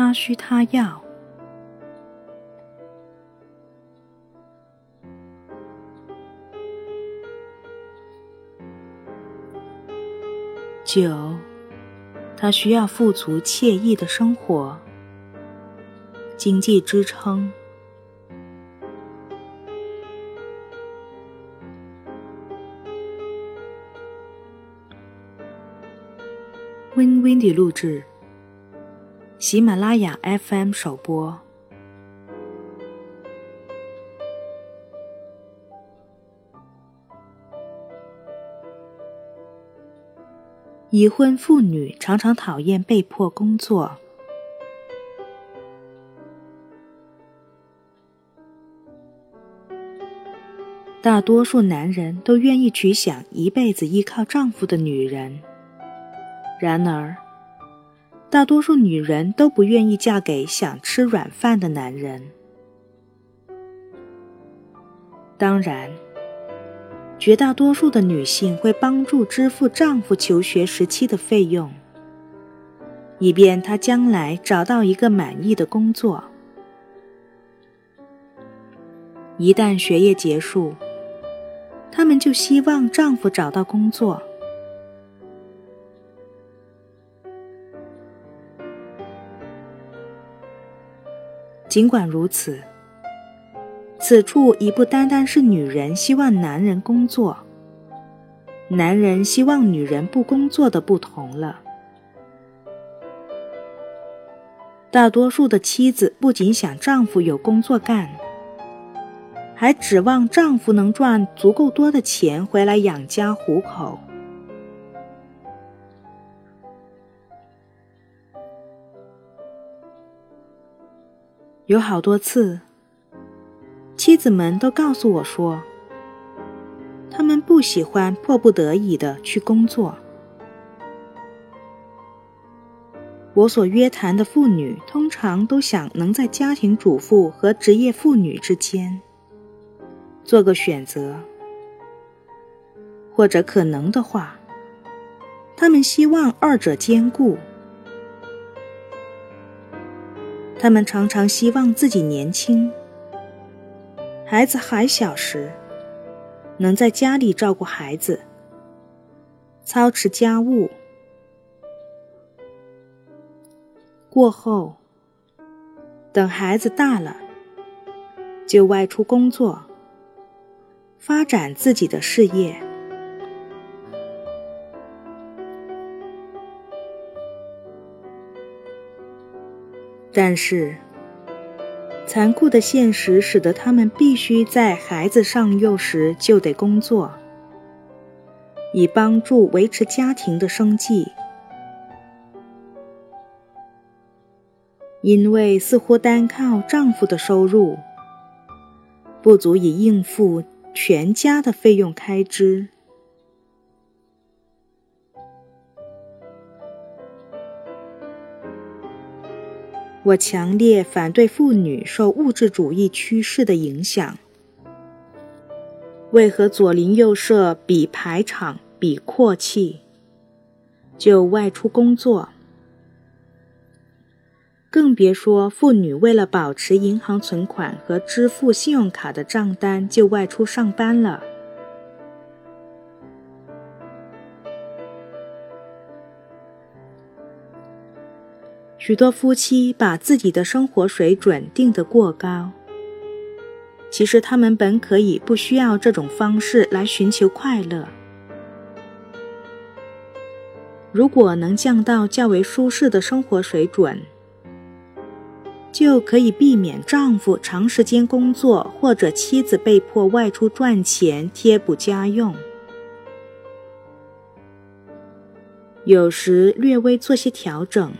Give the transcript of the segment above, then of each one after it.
他需他要。九，他需要富足惬意的生活，经济支撑。Win Windy 录制，喜马拉雅 FM 首播。已婚妇女常常讨厌被迫工作。大多数男人都愿意娶想一辈子依靠丈夫的女人。然而，大多数女人都不愿意嫁给想吃软饭的男人。当然，绝大多数的女性会帮助支付丈夫求学时期的费用，以便他将来找到一个满意的工作。一旦学业结束，她们就希望丈夫找到工作。尽管如此，此处已不单单是女人希望男人工作，男人希望女人不工作的不同了。大多数的妻子不仅想丈夫有工作干，还指望丈夫能赚足够多的钱回来养家糊口。有好多次，妻子们都告诉我说，他们不喜欢迫不得已的去工作。我所约谈的妇女通常都想能在家庭主妇和职业妇女之间做个选择，或者可能的话，他们希望二者兼顾。他们常常希望自己年轻，孩子还小时，能在家里照顾孩子，操持家务。过后，等孩子大了，就外出工作，发展自己的事业。但是，残酷的现实使得他们必须在孩子上幼时就得工作，以帮助维持家庭的生计。因为似乎单靠丈夫的收入，不足以应付全家的费用开支。我强烈反对妇女受物质主义趋势的影响。为何左邻右舍比排场、比阔气，就外出工作？更别说妇女为了保持银行存款和支付信用卡的账单，就外出上班了。许多夫妻把自己的生活水准定得过高，其实他们本可以不需要这种方式来寻求快乐。如果能降到较为舒适的生活水准，就可以避免丈夫长时间工作或者妻子被迫外出赚钱贴补家用。有时略微做些调整。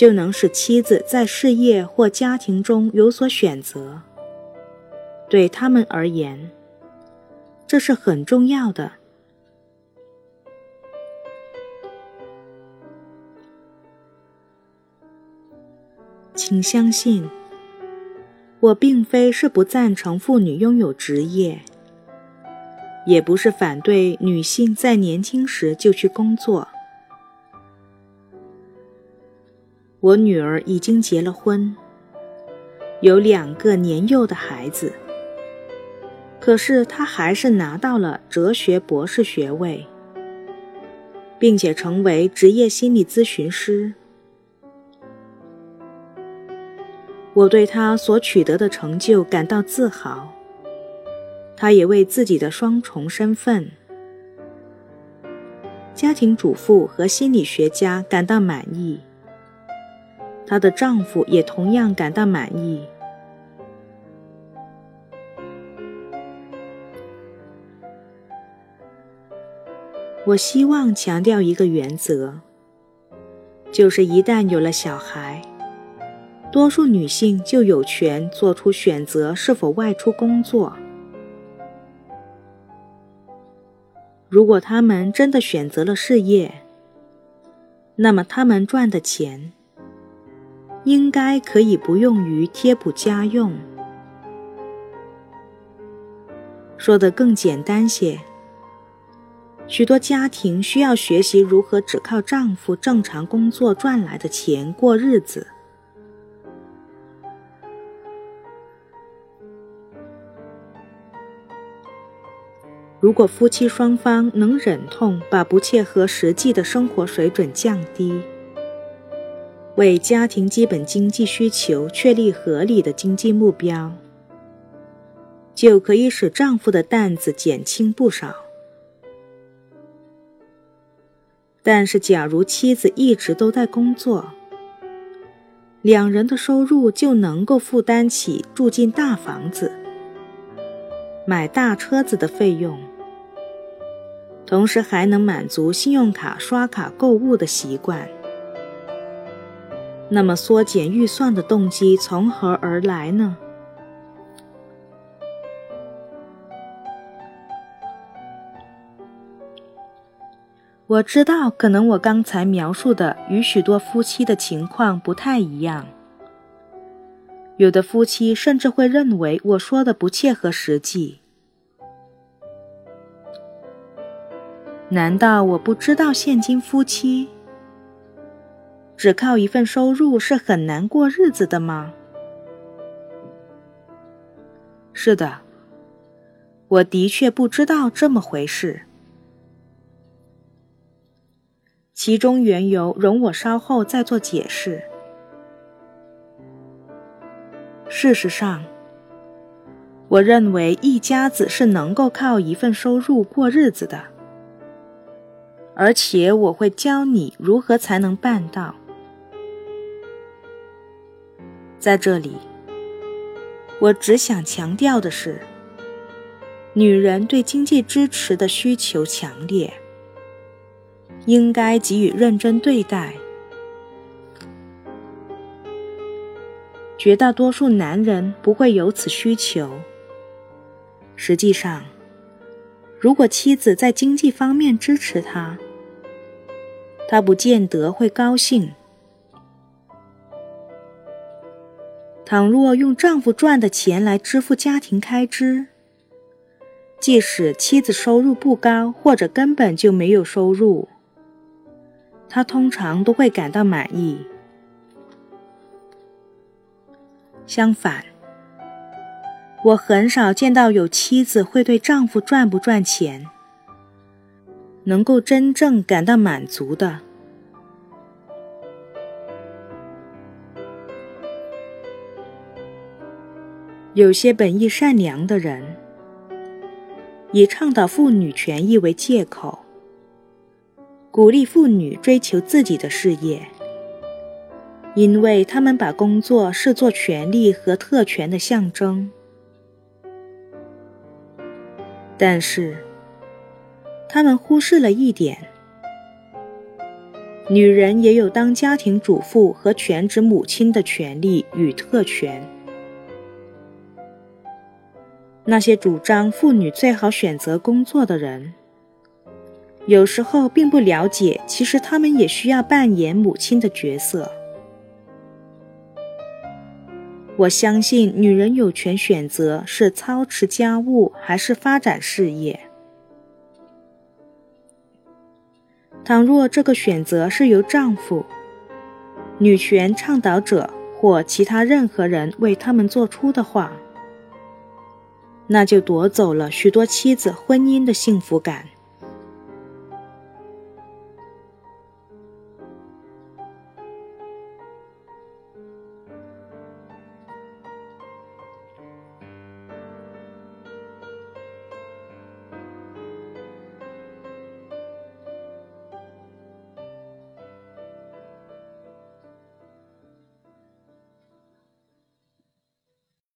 就能使妻子在事业或家庭中有所选择。对他们而言，这是很重要的。请相信，我并非是不赞成妇女拥有职业，也不是反对女性在年轻时就去工作。我女儿已经结了婚，有两个年幼的孩子。可是她还是拿到了哲学博士学位，并且成为职业心理咨询师。我对她所取得的成就感到自豪，她也为自己的双重身份。家庭主妇和心理学家感到满意，她的丈夫也同样感到满意。我希望强调一个原则，就是一旦有了小孩，多数女性就有权做出选择是否外出工作。如果他们真的选择了事业，那么他们赚的钱应该可以不用于贴补家用。说的更简单些，许多家庭需要学习如何只靠丈夫正常工作赚来的钱过日子。如果夫妻双方能忍痛把不切合实际的生活水准降低，为家庭基本经济需求确立合理的经济目标，就可以使丈夫的担子减轻不少。但是，假如妻子一直都在工作，两人的收入就能够负担起住进大房子、买大车子的费用。同时还能满足信用卡刷卡购物的习惯，那么缩减预算的动机从何而来呢？我知道，可能我刚才描述的与许多夫妻的情况不太一样，有的夫妻甚至会认为我说的不切合实际。难道我不知道现今夫妻只靠一份收入是很难过日子的吗？是的，我的确不知道这么回事。其中缘由，容我稍后再做解释。事实上，我认为一家子是能够靠一份收入过日子的。而且我会教你如何才能办到。在这里，我只想强调的是，女人对经济支持的需求强烈，应该给予认真对待。绝大多数男人不会有此需求。实际上，如果妻子在经济方面支持他，他不见得会高兴。倘若用丈夫赚的钱来支付家庭开支，即使妻子收入不高或者根本就没有收入，他通常都会感到满意。相反，我很少见到有妻子会对丈夫赚不赚钱。能够真正感到满足的，有些本意善良的人，以倡导妇女权益为借口，鼓励妇女追求自己的事业，因为他们把工作视作权利和特权的象征。但是。他们忽视了一点：女人也有当家庭主妇和全职母亲的权利与特权。那些主张妇女最好选择工作的人，有时候并不了解，其实他们也需要扮演母亲的角色。我相信，女人有权选择是操持家务还是发展事业。倘若这个选择是由丈夫，女权倡导者或其他任何人为他们做出的话，那就夺走了许多妻子婚姻的幸福感。